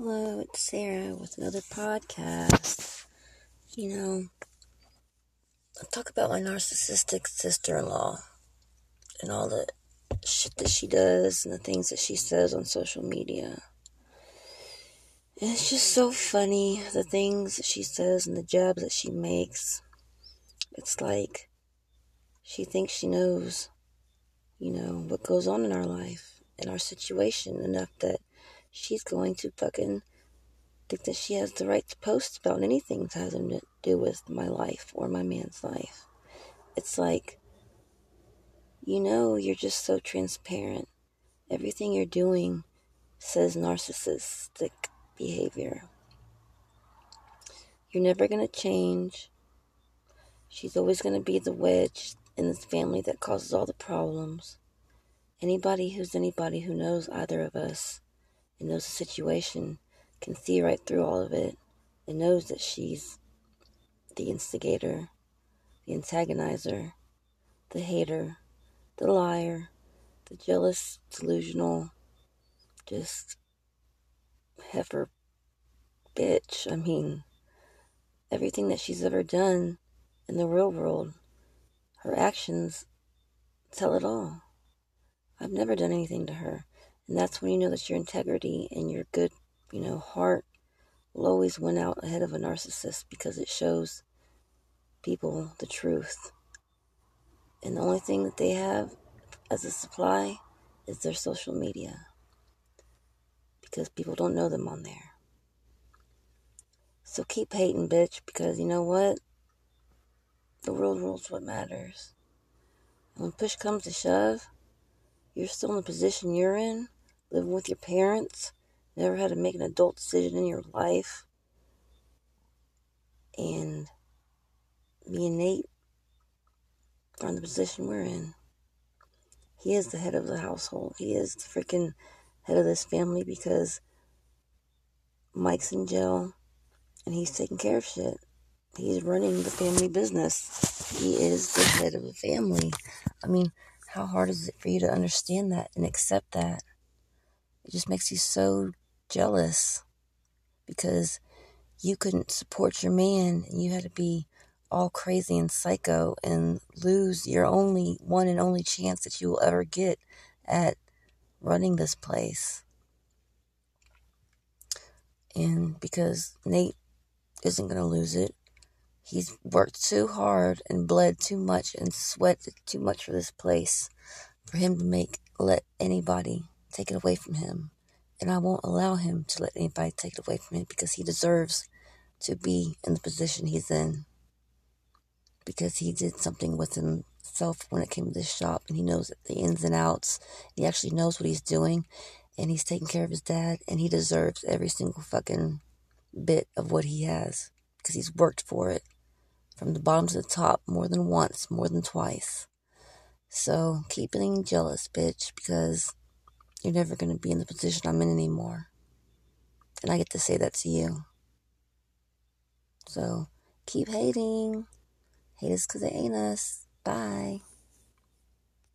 Hello, it's Sarah with another podcast. You know, I talk about my narcissistic sister in law and all the shit that she does and the things that she says on social media. And it's just so funny the things that she says and the jabs that she makes. It's like she thinks she knows, you know, what goes on in our life, and our situation, enough that she's going to fucking think that she has the right to post about anything that has to do with my life or my man's life. It's like, you know, you're just so transparent. Everything you're doing says narcissistic behavior. You're never going to change. She's always going to be the wedge in this family that causes all the problems. Anybody who's anybody who knows either of us and knows the situation can see right through all of it and knows that she's the instigator, the antagonizer, the hater, the liar, the jealous, delusional, just heifer bitch. I mean, everything that she's ever done in the real world, her actions tell it all. I've never done anything to her. And that's when you know that your integrity and your good, you know, heart will always win out ahead of a narcissist because it shows people the truth. And the only thing that they have as a supply is their social media because people don't know them on there. So keep hating, bitch, because you know what? The world rules what matters. And when push comes to shove, you're still in the position you're in living with your parents, never had to make an adult decision in your life. And me and Nate are in the position we're in. He is the head of the household. He is the freaking head of this family because Mike's in jail and he's taking care of shit. He's running the family business. He is the head of the family. I mean, how hard is it for you to understand that and accept that? It just makes you so jealous because you couldn't support your man and you had to be all crazy and psycho and lose your only one and only chance that you will ever get at running this place. And because Nate isn't going to lose it, he's worked too hard and bled too much and sweated too much for this place for him to make let anybody take it away from him. And I won't allow him to let anybody take it away from him because he deserves to be in the position he's in. Because he did something with himself when it came to this shop and he knows the ins and outs. He actually knows what he's doing and he's taking care of his dad and he deserves every single fucking bit of what he has because he's worked for it from the bottom to the top more than once, more than twice. So keep being jealous, bitch, because you're never going to be in the position I'm in anymore. And I get to say that to you. So keep hating. Hate us because it ain't us. Bye.